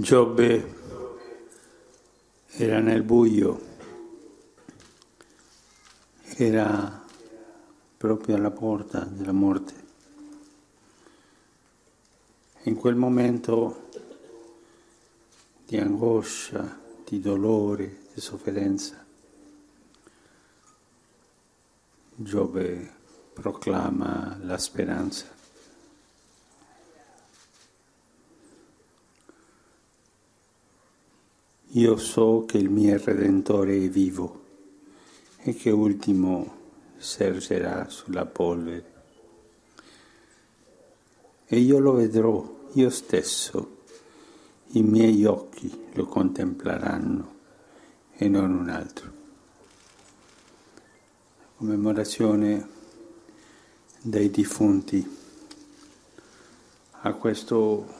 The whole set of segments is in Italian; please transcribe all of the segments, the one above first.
Giobbe era nel buio, era proprio alla porta della morte. In quel momento di angoscia, di dolore, di sofferenza, Giobbe proclama la speranza. Io so che il mio Redentore è vivo e che ultimo sergerà sulla polvere. E io lo vedrò, io stesso, i miei occhi lo contempleranno e non un altro. Commemorazione dei defunti a questo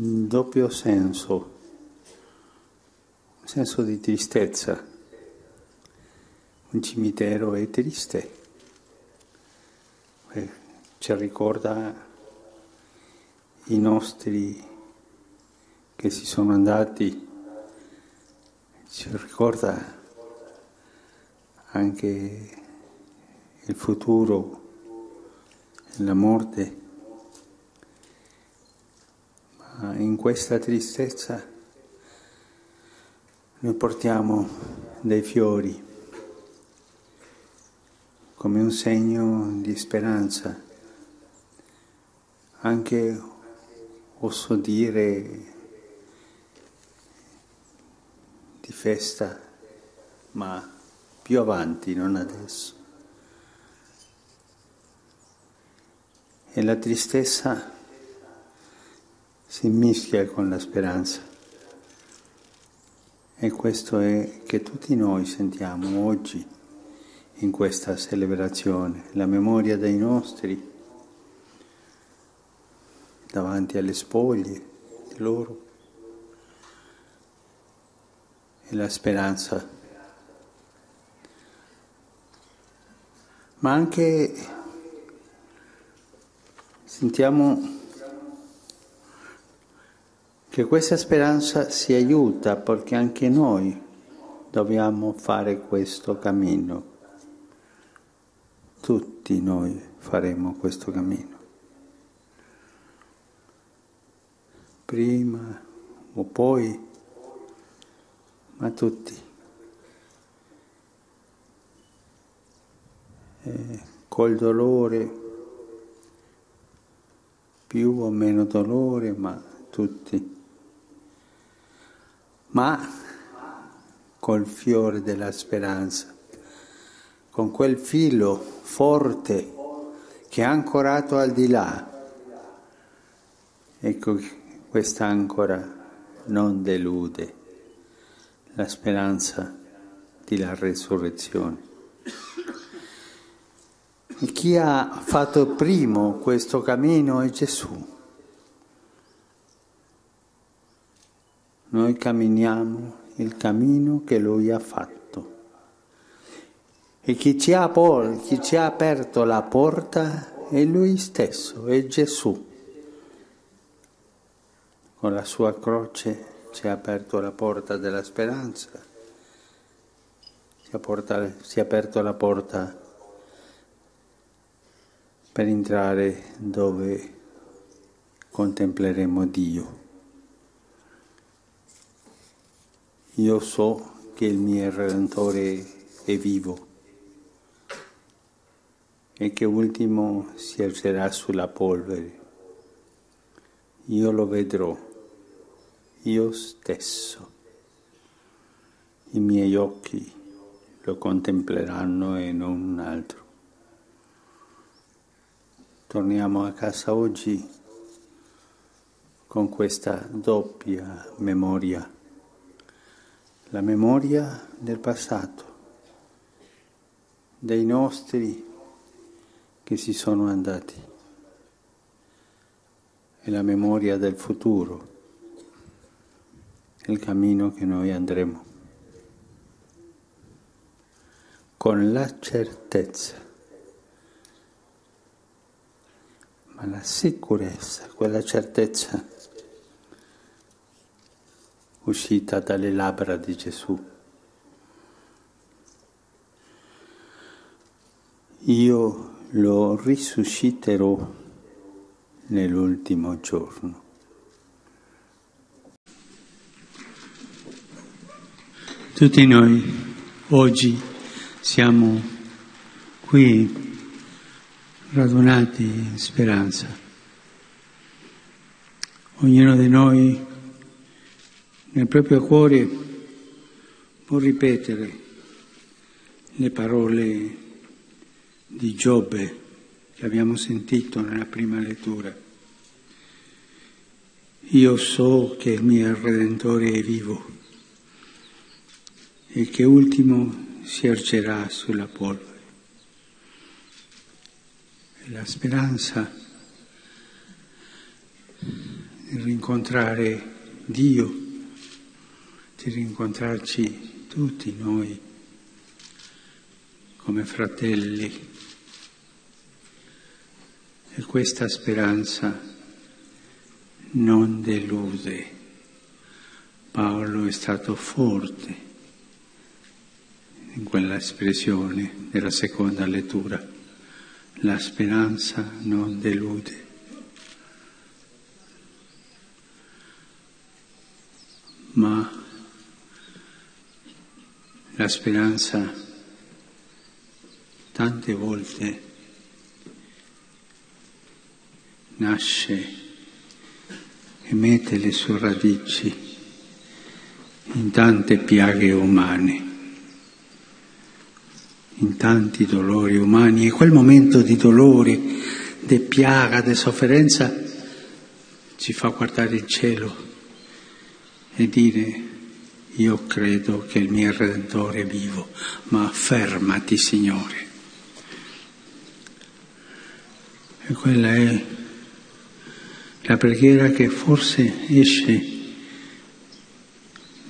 doppio senso, un senso di tristezza. Un cimitero è triste, eh, ci ricorda i nostri che si sono andati, ci ricorda anche il futuro, la morte in questa tristezza noi portiamo dei fiori come un segno di speranza, anche oso dire di festa, ma più avanti, non adesso. E la tristezza si mischia con la speranza. E questo è che tutti noi sentiamo oggi in questa celebrazione, la memoria dei nostri davanti alle spoglie loro e la speranza. Ma anche sentiamo che questa speranza si aiuta perché anche noi dobbiamo fare questo cammino. Tutti noi faremo questo cammino. Prima o poi, ma tutti. E col dolore, più o meno dolore, ma tutti ma col fiore della speranza, con quel filo forte che è ancorato al di là. Ecco, questa ancora non delude la speranza della resurrezione. E chi ha fatto primo questo cammino è Gesù. Noi camminiamo il cammino che Lui ha fatto. E chi ci ha, chi ci ha aperto la porta è Lui stesso, è Gesù. Con la sua croce ci ha aperto la porta della speranza, ci ha, porta, ci ha aperto la porta per entrare dove contempleremo Dio. Io so che il mio Redentore è vivo e che ultimo si alzerà sulla polvere. Io lo vedrò, io stesso. I miei occhi lo contempleranno e non un altro. Torniamo a casa oggi con questa doppia memoria, la memoria del passato, dei nostri che si sono andati e la memoria del futuro, il cammino che noi andremo, con la certezza, ma la sicurezza, quella certezza uscita dalle labbra di Gesù. Io lo risusciterò nell'ultimo giorno. Tutti noi oggi siamo qui radunati in speranza. Ognuno di noi nel proprio cuore può ripetere le parole di Giobbe che abbiamo sentito nella prima lettura. Io so che il mio Redentore è vivo e che ultimo si ergerà sulla polvere. La speranza di rincontrare Dio, di rincontrarci tutti noi come fratelli e questa speranza non delude. Paolo è stato forte in quella espressione della seconda lettura. La speranza non delude. Ma la speranza tante volte nasce e mette le sue radici in tante piaghe umane, in tanti dolori umani. E quel momento di dolore, di piaga, di sofferenza ci fa guardare il cielo e dire io credo che il mio Redentore è vivo, ma fermati Signore. E quella è la preghiera che forse esce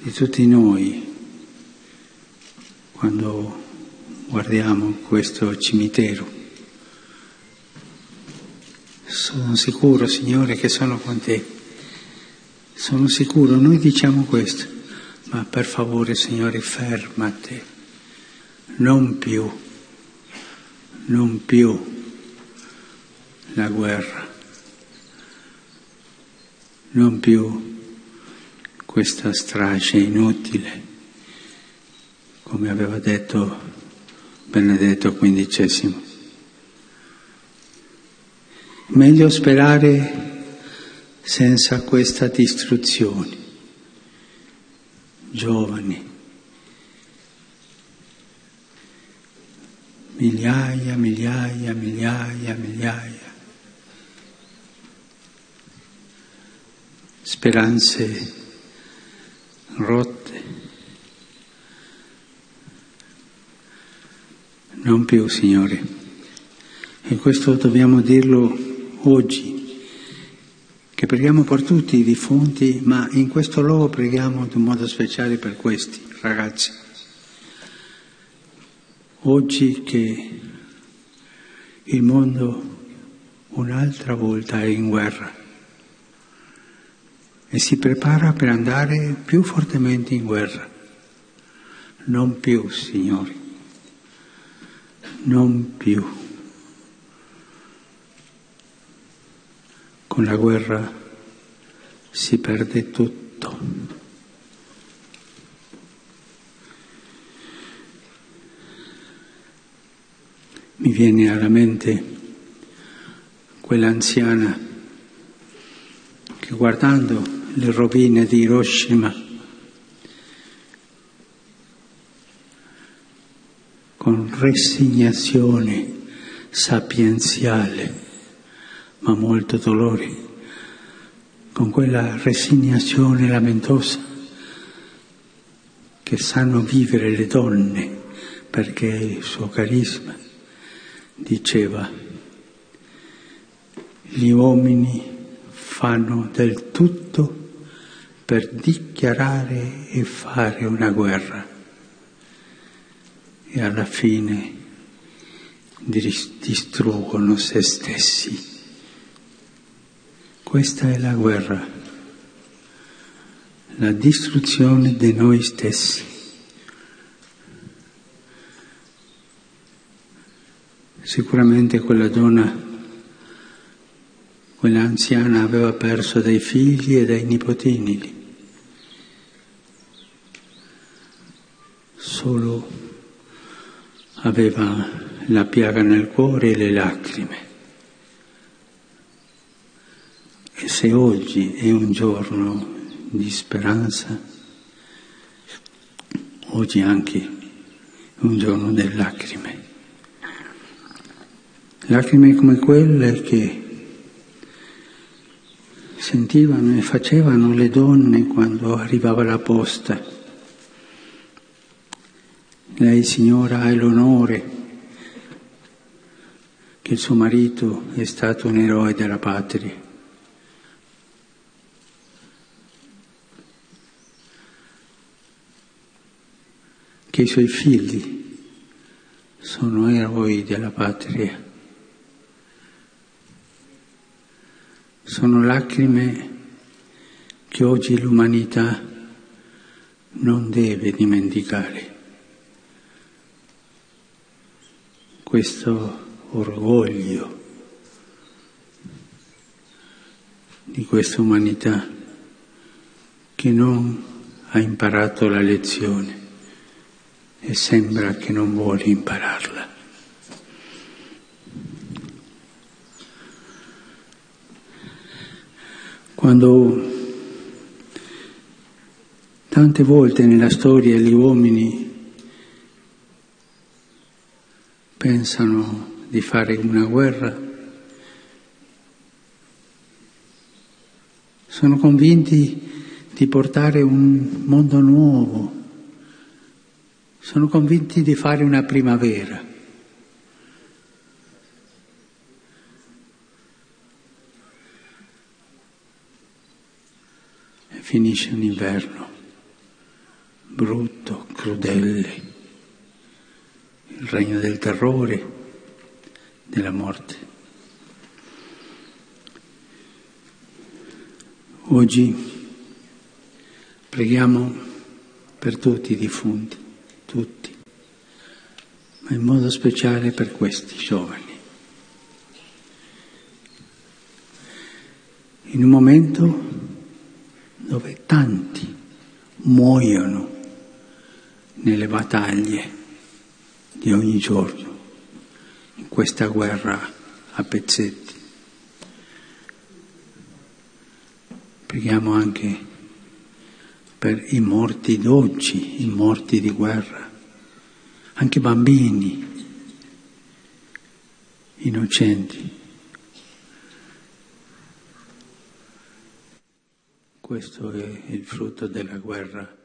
di tutti noi quando guardiamo questo cimitero. Sono sicuro, Signore, che sono con te. Sono sicuro, noi diciamo questo, ma per favore, Signore, fermati. Non più, non più la guerra non più questa strage inutile, come aveva detto Benedetto XV. Meglio sperare senza questa distruzione. Giovani, migliaia, migliaia, migliaia, migliaia speranze rotte. Non più, Signore. E questo dobbiamo dirlo oggi, che preghiamo per tutti i defunti, ma in questo luogo preghiamo in modo speciale per questi ragazzi. Oggi che il mondo un'altra volta è in guerra e si prepara per andare più fortemente in guerra. Non più, signori, non più. Con la guerra si perde tutto. Mi viene alla mente quell'anziana che guardando le rovine di Hiroshima con resignazione sapienziale, ma molto dolore, con quella resignazione lamentosa che sanno vivere le donne perché il suo carisma diceva gli uomini fanno del tutto per dichiarare e fare una guerra e alla fine distruggono se stessi. Questa è la guerra, la distruzione di noi stessi. Sicuramente quella donna Quell'anziana aveva perso dei figli e dei nipotini. Solo aveva la piaga nel cuore e le lacrime. E se oggi è un giorno di speranza, oggi anche un giorno delle lacrime. Lacrime come quelle che sentivano e facevano le donne quando arrivava la posta. Lei, signora, ha l'onore che il suo marito è stato un eroe della patria. Che i suoi figli sono eroi della patria. Sono lacrime che oggi l'umanità non deve dimenticare. Questo orgoglio di questa umanità che non ha imparato la lezione e sembra che non vuole impararla. Quando tante volte nella storia gli uomini pensano di fare una guerra, sono convinti di portare un mondo nuovo, sono convinti di fare una primavera. finisce un inverno brutto, crudele, il regno del terrore, della morte. Oggi preghiamo per tutti i defunti, tutti, ma in modo speciale per questi giovani. In un momento dove tanti muoiono nelle battaglie di ogni giorno, in questa guerra a pezzetti. Preghiamo anche per i morti d'oggi, i morti di guerra, anche bambini innocenti. Questo è il frutto della guerra,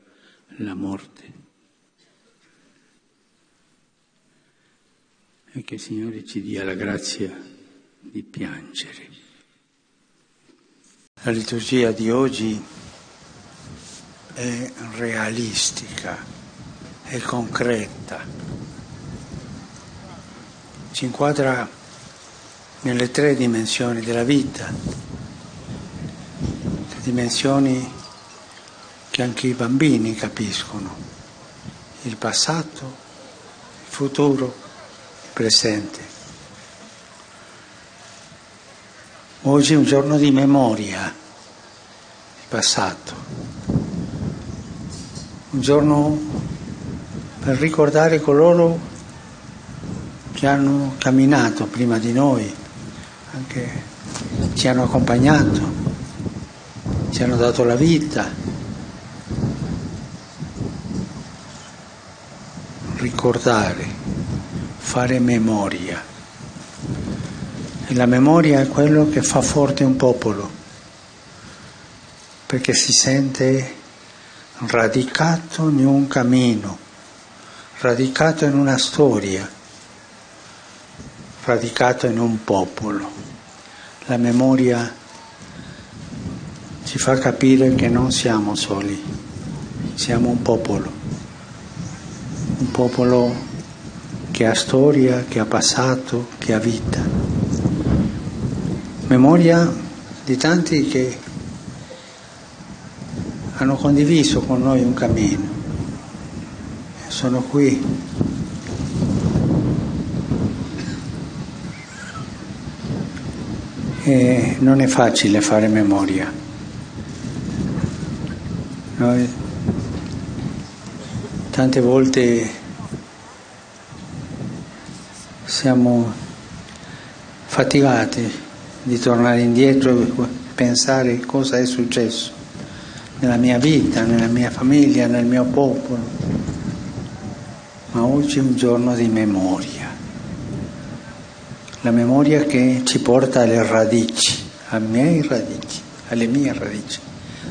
la morte. E che il Signore ci dia la grazia di piangere. La liturgia di oggi è realistica, è concreta, ci inquadra nelle tre dimensioni della vita, le dimensioni che anche i bambini capiscono, il passato, il futuro, il presente. Oggi è un giorno di memoria, il passato, un giorno per ricordare coloro che hanno camminato prima di noi anche ci hanno accompagnato, ci hanno dato la vita. Ricordare, fare memoria. E la memoria è quello che fa forte un popolo, perché si sente radicato in un cammino, radicato in una storia, radicato in un popolo. La memoria ci fa capire che non siamo soli, siamo un popolo, un popolo che ha storia, che ha passato, che ha vita. Memoria di tanti che hanno condiviso con noi un cammino. Sono qui e non è facile fare memoria. Noi tante volte siamo faticati di tornare indietro e pensare cosa è successo nella mia vita, nella mia famiglia, nel mio popolo. Ma oggi è un giorno di memoria la memoria che ci porta alle radici, alle mie radici, alle mie radici,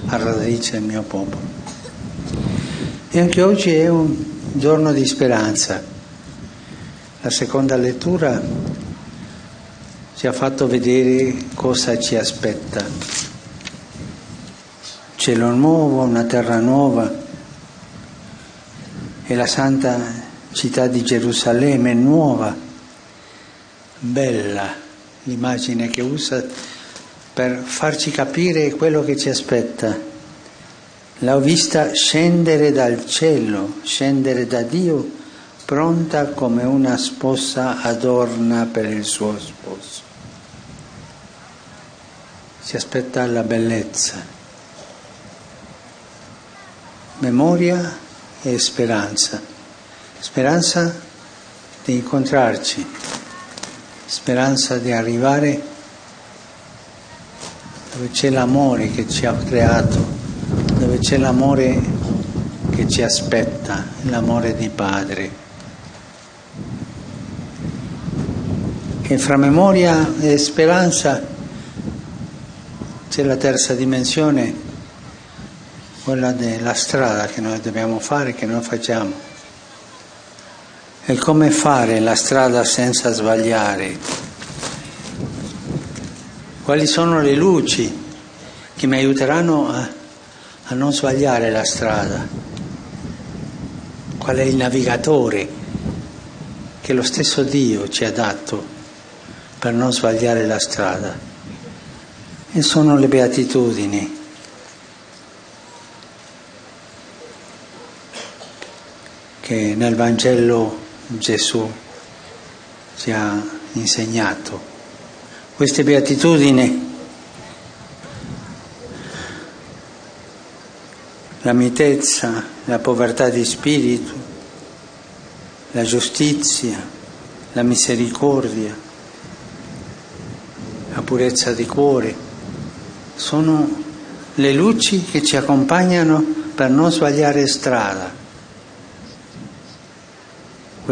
alla radice del mio popolo. E anche oggi è un giorno di speranza. La seconda lettura ci ha fatto vedere cosa ci aspetta. Cielo nuovo, una terra nuova e la santa città di Gerusalemme nuova bella l'immagine che usa per farci capire quello che ci aspetta. L'ho vista scendere dal cielo, scendere da Dio, pronta come una sposa adorna per il suo sposo. Si aspetta la bellezza, memoria e speranza. Speranza di incontrarci, speranza di arrivare dove c'è l'amore che ci ha creato, dove c'è l'amore che ci aspetta, l'amore di Padre. E fra memoria e speranza c'è la terza dimensione, quella della strada che noi dobbiamo fare, che noi facciamo. E come fare la strada senza sbagliare? Quali sono le luci che mi aiuteranno a, a non sbagliare la strada? Qual è il navigatore che lo stesso Dio ci ha dato per non sbagliare la strada? E sono le beatitudini. Che nel Vangelo Gesù ci ha insegnato. Queste beatitudini, la mitezza, la povertà di spirito, la giustizia, la misericordia, la purezza di cuore, sono le luci che ci accompagnano per non sbagliare strada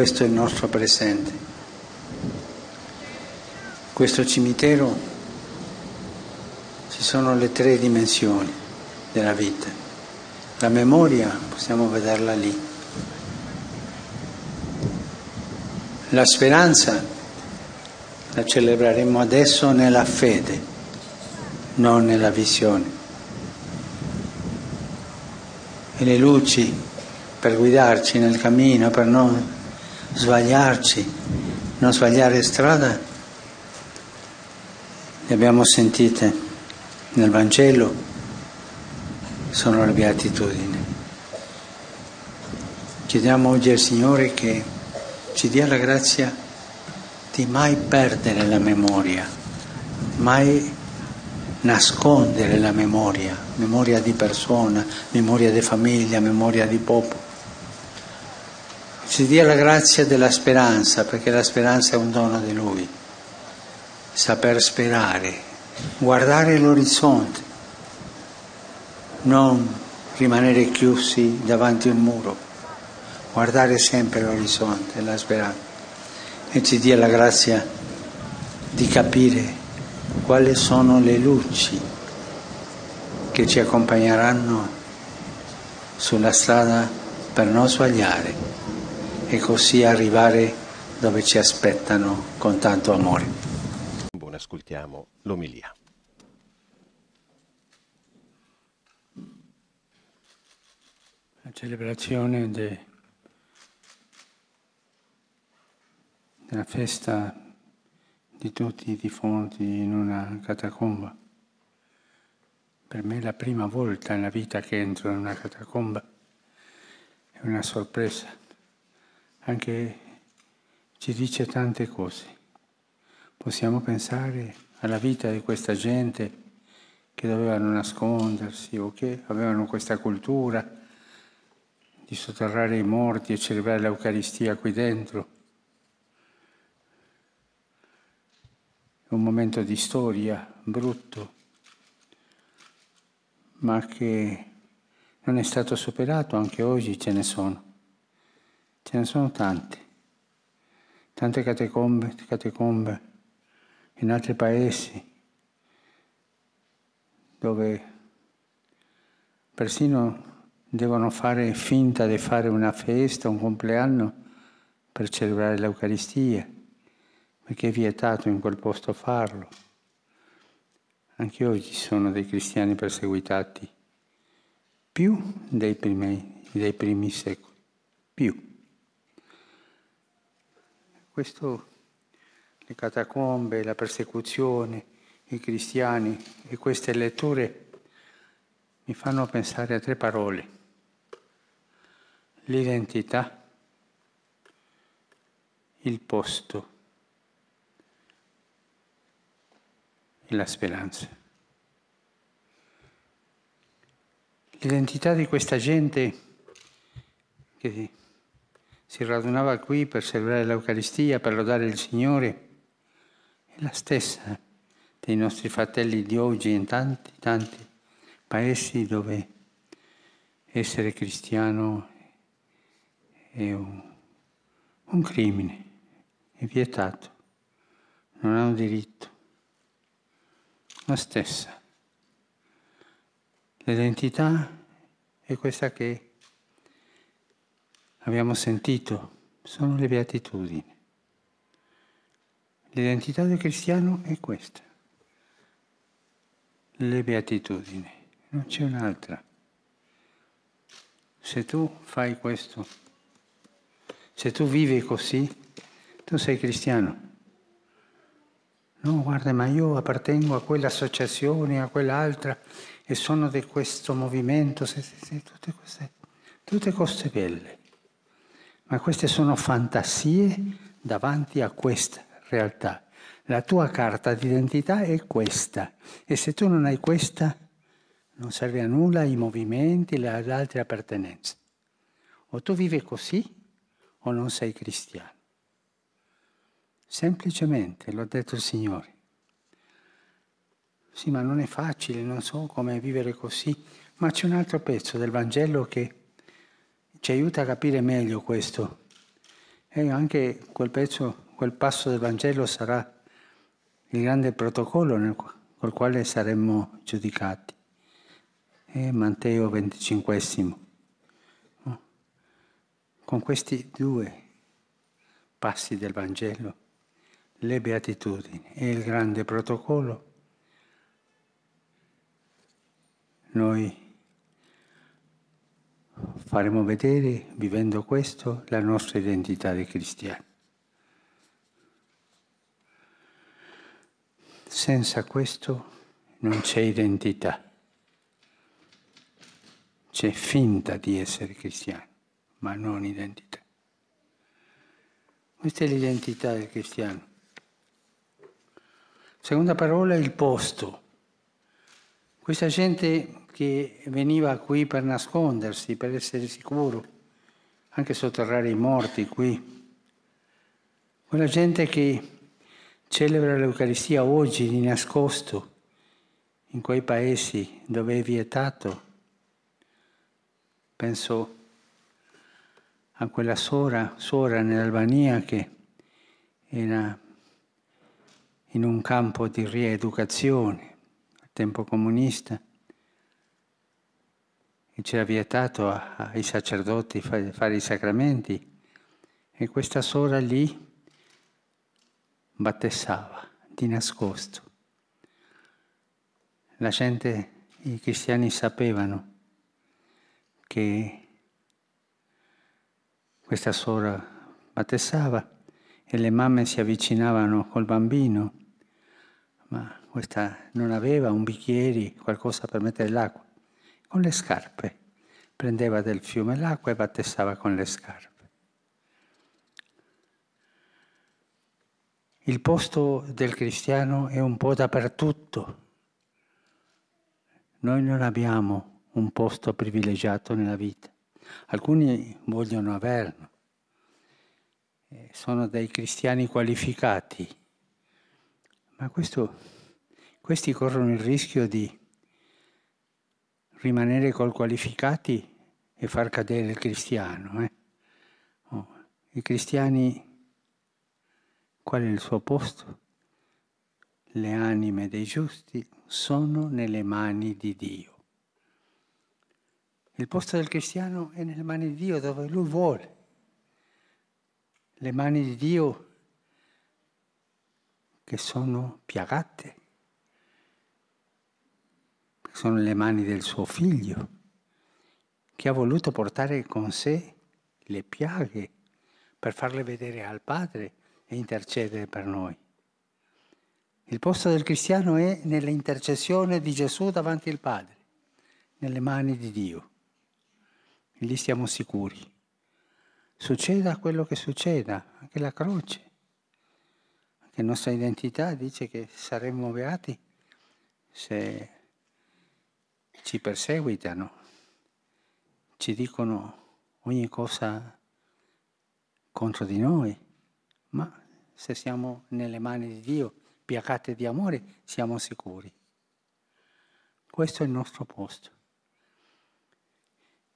questo è il nostro presente. Questo cimitero ci sono le tre dimensioni della vita. La memoria possiamo vederla lì. La speranza la celebreremo adesso nella fede, non nella visione. E le luci per guidarci nel cammino, per non sbagliarci, non sbagliare strada, le abbiamo sentite nel Vangelo, sono le beatitudini. Chiediamo oggi al Signore che ci dia la grazia di mai perdere la memoria, mai nascondere la memoria, memoria di persona, memoria di famiglia, memoria di popolo. Ci dia la grazia della speranza, perché la speranza è un dono di Lui. Saper sperare, guardare l'orizzonte, non rimanere chiusi davanti a un muro, guardare sempre l'orizzonte, la speranza. E ci dia la grazia di capire quali sono le luci che ci accompagneranno sulla strada per non sbagliare e così arrivare dove ci aspettano con tanto amore. Buon ascoltiamo l'omilia. La celebrazione de, della festa di tutti i defunti in una catacomba. Per me è la prima volta nella vita che entro in una catacomba. È una sorpresa. Anche ci dice tante cose. Possiamo pensare alla vita di questa gente che dovevano nascondersi o che avevano questa cultura di sotterrare i morti e celebrare l'Eucaristia qui dentro. Un momento di storia brutto, ma che non è stato superato, anche oggi ce ne sono. Ce ne sono tante, tante catacombe, catacombe in altri paesi dove persino devono fare finta di fare una festa, un compleanno per celebrare l'Eucaristia, perché è vietato in quel posto farlo. Anche oggi sono dei cristiani perseguitati, più dei primi, dei primi secoli, più. Questo, le catacombe, la persecuzione, i cristiani e queste letture mi fanno pensare a tre parole l'identità, il posto e la speranza. L'identità di questa gente che si radunava qui per celebrare l'Eucaristia, per lodare il Signore, è la stessa dei nostri fratelli di oggi in tanti, tanti paesi dove essere cristiano è un, un crimine, è vietato, non ha un diritto. La stessa. L'identità è questa che abbiamo sentito, sono le beatitudini. L'identità del cristiano è questa, le beatitudini, non c'è un'altra. Se tu fai questo se tu vivi così, tu sei cristiano. No, guarda, ma io appartengo a quell'associazione, a quell'altra e sono di questo movimento, sì, sì, sì, tutte, queste, tutte cose belle. Ma queste sono fantasie davanti a questa realtà. La tua carta d'identità è questa e se tu non hai questa non serve a nulla i movimenti, le altre appartenenze. O tu vivi così o non sei cristiano. Semplicemente, l'ho detto il Signore. Sì, ma non è facile, non so come vivere così, ma c'è un altro pezzo del Vangelo che ci aiuta a capire meglio questo. E anche quel pezzo, quel passo del Vangelo sarà il grande protocollo nel, col quale saremmo giudicati. È Matteo 25 con questi due passi del Vangelo, le beatitudini e il grande protocollo, noi faremo vedere, vivendo questo, la nostra identità di cristiani. Senza questo non c'è identità. C'è finta di essere cristiani, ma non identità. Questa è l'identità del cristiano. Seconda parola è il posto. Questa gente che veniva qui per nascondersi, per essere sicuro, anche sotterrare i morti qui. Quella gente che celebra l'Eucaristia oggi di nascosto in quei paesi dove è vietato. Penso a quella suora, suora nell'Albania che era in un campo di rieducazione tempo comunista e c'era vietato ai sacerdoti fare, i sacramenti e questa suora lì battessava di nascosto. La gente, i cristiani sapevano che questa suora battessava e le mamme si avvicinavano col bambino, ma questa non aveva un bicchiere, qualcosa per mettere l'acqua. Con le scarpe prendeva del fiume l'acqua e battessava con le scarpe. Il posto del cristiano è un po' dappertutto. Noi non abbiamo un posto privilegiato nella vita. Alcuni vogliono averlo. Eh, sono dei cristiani qualificati, ma questo, questi corrono il rischio di rimanere col qualificati e far cadere il cristiano. Eh? Oh, I cristiani, qual è il suo posto? Le anime dei giusti sono nelle mani di Dio. Il posto del cristiano è nelle mani di Dio dove lui vuole. Le mani di Dio che sono piagate, che sono le mani del suo figlio, che ha voluto portare con sé le piaghe per farle vedere al Padre e intercedere per noi. Il posto del cristiano è nell'intercessione di Gesù davanti al Padre, nelle mani di Dio e lì siamo sicuri. Succeda quello che succeda, anche la croce, la nostra identità dice che saremmo beati se ci perseguitano, ci dicono ogni cosa contro di noi, ma se siamo nelle mani di Dio, piacate di amore, siamo sicuri. Questo è il nostro posto.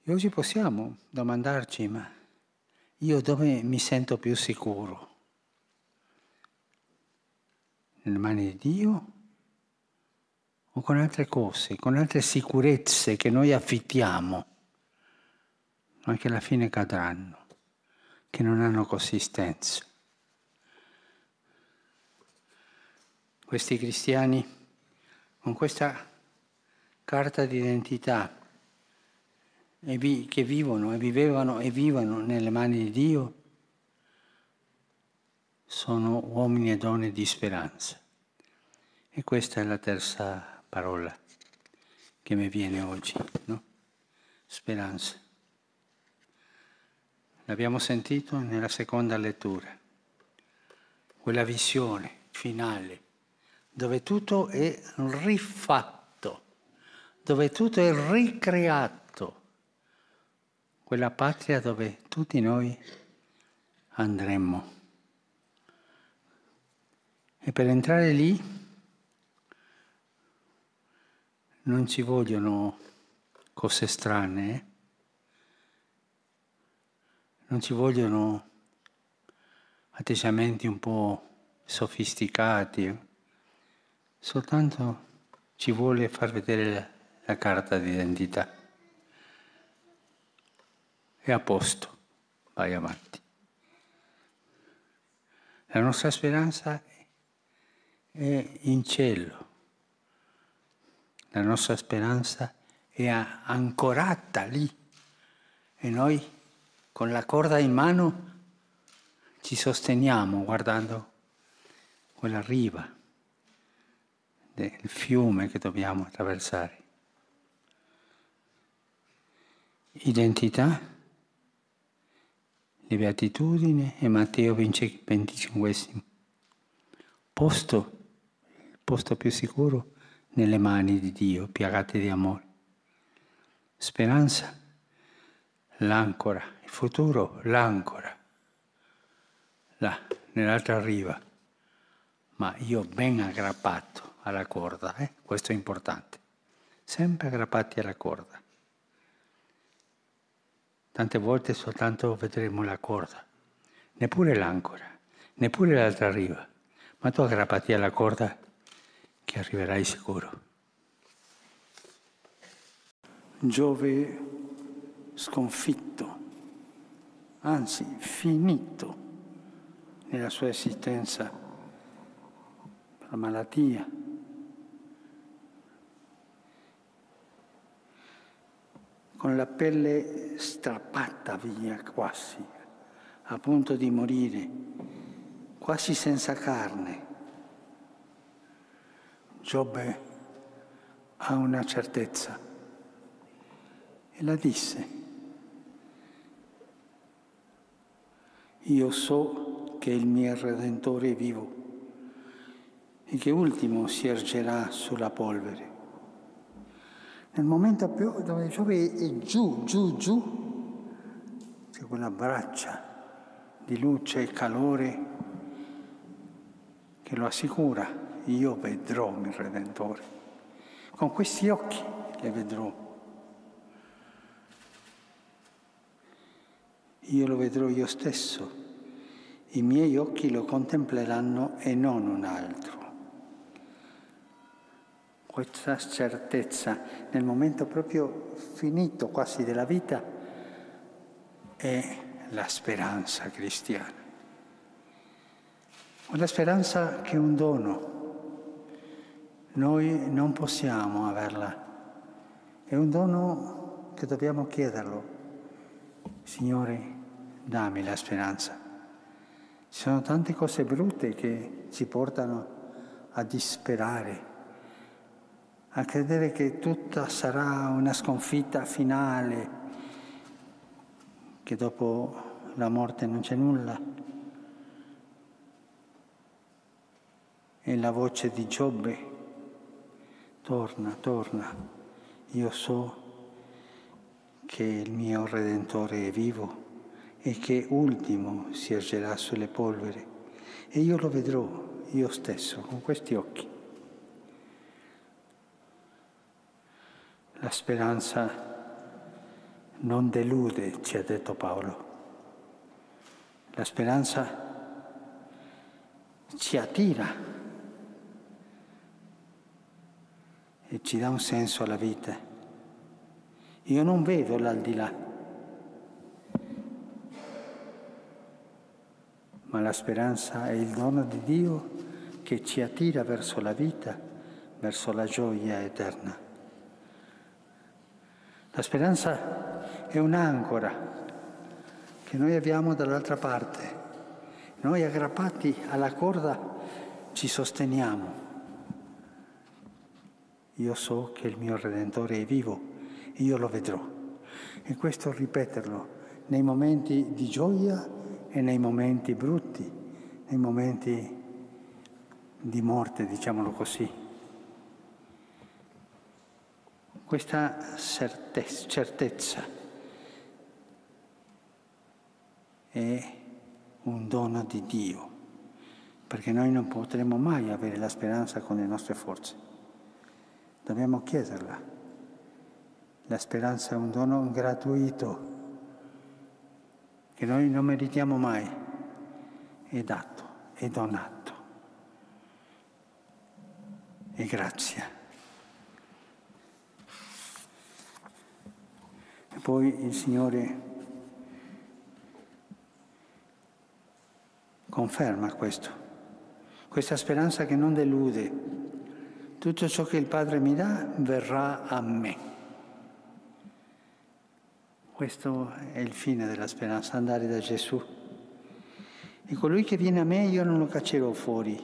E oggi possiamo domandarci, ma io dove mi sento più sicuro? Nelle mani di Dio o con altre cose, con altre sicurezze che noi affittiamo, ma che alla fine cadranno, che non hanno consistenza? Questi cristiani con questa carta d'identità che vivono e vivevano e vivono nelle mani di Dio sono uomini e donne di speranza. E questa è la terza parola che mi viene oggi, no? Speranza. L'abbiamo sentito nella seconda lettura, quella visione finale, dove tutto è rifatto, dove tutto è ricreato quella patria dove tutti noi andremmo. E per entrare lì non ci vogliono cose strane, eh? non ci vogliono atteggiamenti un po' sofisticati, eh? soltanto ci vuole far vedere la, la carta d'identità è a posto, vai avanti. La nostra speranza è in cielo, la nostra speranza è ancorata lì e noi con la corda in mano ci sosteniamo guardando quella riva del fiume che dobbiamo attraversare. Identità, le beatitudini e Matteo 25. Posto, il posto più sicuro nelle mani di Dio, piagate di amore. Speranza, l'ancora, il futuro, l'ancora, là, nell'altra riva, ma io ben aggrappato alla corda, eh? questo è importante, sempre aggrappati alla corda. Tante volte soltanto vedremo la corda, neppure l'ancora, neppure l'altra riva, ma tu aggrappati alla corda che arriverai sicuro. Giove sconfitto, anzi finito nella sua esistenza per la malattia. con la pelle strappata via quasi, a punto di morire, quasi senza carne. Giobbe ha una certezza e la disse. Io so che il mio Redentore è vivo e che ultimo si ergerà sulla polvere. Nel momento più dove Giove è giù, giù, giù, c'è quella braccia di luce e calore che lo assicura, io vedrò il Redentore. Con questi occhi le vedrò. Io lo vedrò io stesso, i miei occhi lo contempleranno e non un altro questa certezza nel momento proprio finito quasi della vita è la speranza cristiana. Una speranza che è un dono. Noi non possiamo averla. È un dono che dobbiamo chiederlo. Signore, dammi la speranza. Ci sono tante cose brutte che ci portano a disperare a credere che tutta sarà una sconfitta finale, che dopo la morte non c'è nulla. E la voce di Giobbe, torna, torna, io so che il mio Redentore è vivo e che ultimo si ergerà sulle polvere e io lo vedrò io stesso con questi occhi. La speranza non delude, ci ha detto Paolo. La speranza ci attira e ci dà un senso alla vita. Io non vedo l'aldilà, ma la speranza è il dono di Dio che ci attira verso la vita, verso la gioia eterna. La speranza è un'ancora che noi abbiamo dall'altra parte. Noi aggrappati alla corda ci sosteniamo. Io so che il mio Redentore è vivo io lo vedrò. E questo ripeterlo nei momenti di gioia e nei momenti brutti, nei momenti di morte, diciamolo così. questa certezza è un dono di Dio, perché noi non potremo mai avere la speranza con le nostre forze. Dobbiamo chiederla. La speranza è un dono gratuito che noi non meritiamo mai. È dato, è donato. E grazie. poi il Signore conferma questo, questa speranza che non delude. Tutto ciò che il Padre mi dà verrà a me. Questo è il fine della speranza, andare da Gesù. E colui che viene a me io non lo caccerò fuori,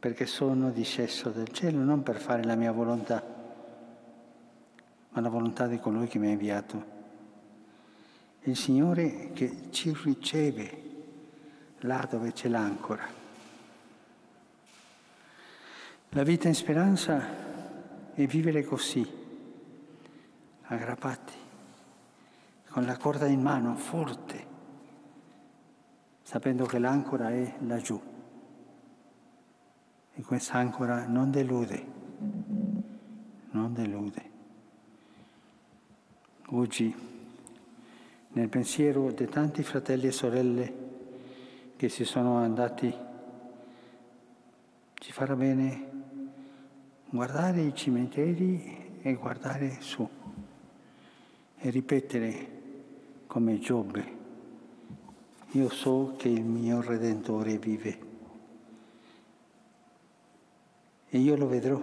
perché sono disceso dal cielo non per fare la mia volontà, ma la volontà di colui che mi ha inviato. Il Signore che ci riceve là dove c'è l'ancora. La vita in speranza è vivere così, aggrappati, con la corda in mano, forte, sapendo che l'ancora è laggiù. E quest'ancora non delude, non delude. Oggi, nel pensiero di tanti fratelli e sorelle che si sono andati, ci farà bene guardare i cimiteri e guardare su e ripetere come Giobbe, io so che il mio Redentore vive e io lo vedrò,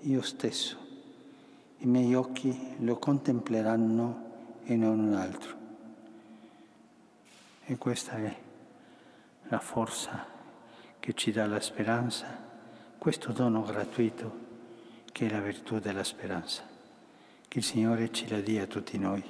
io stesso, i miei occhi lo contempleranno e non un altro. E questa è la forza che ci dà la speranza, questo dono gratuito che è la virtù della speranza. Che il Signore ce la dia a tutti noi.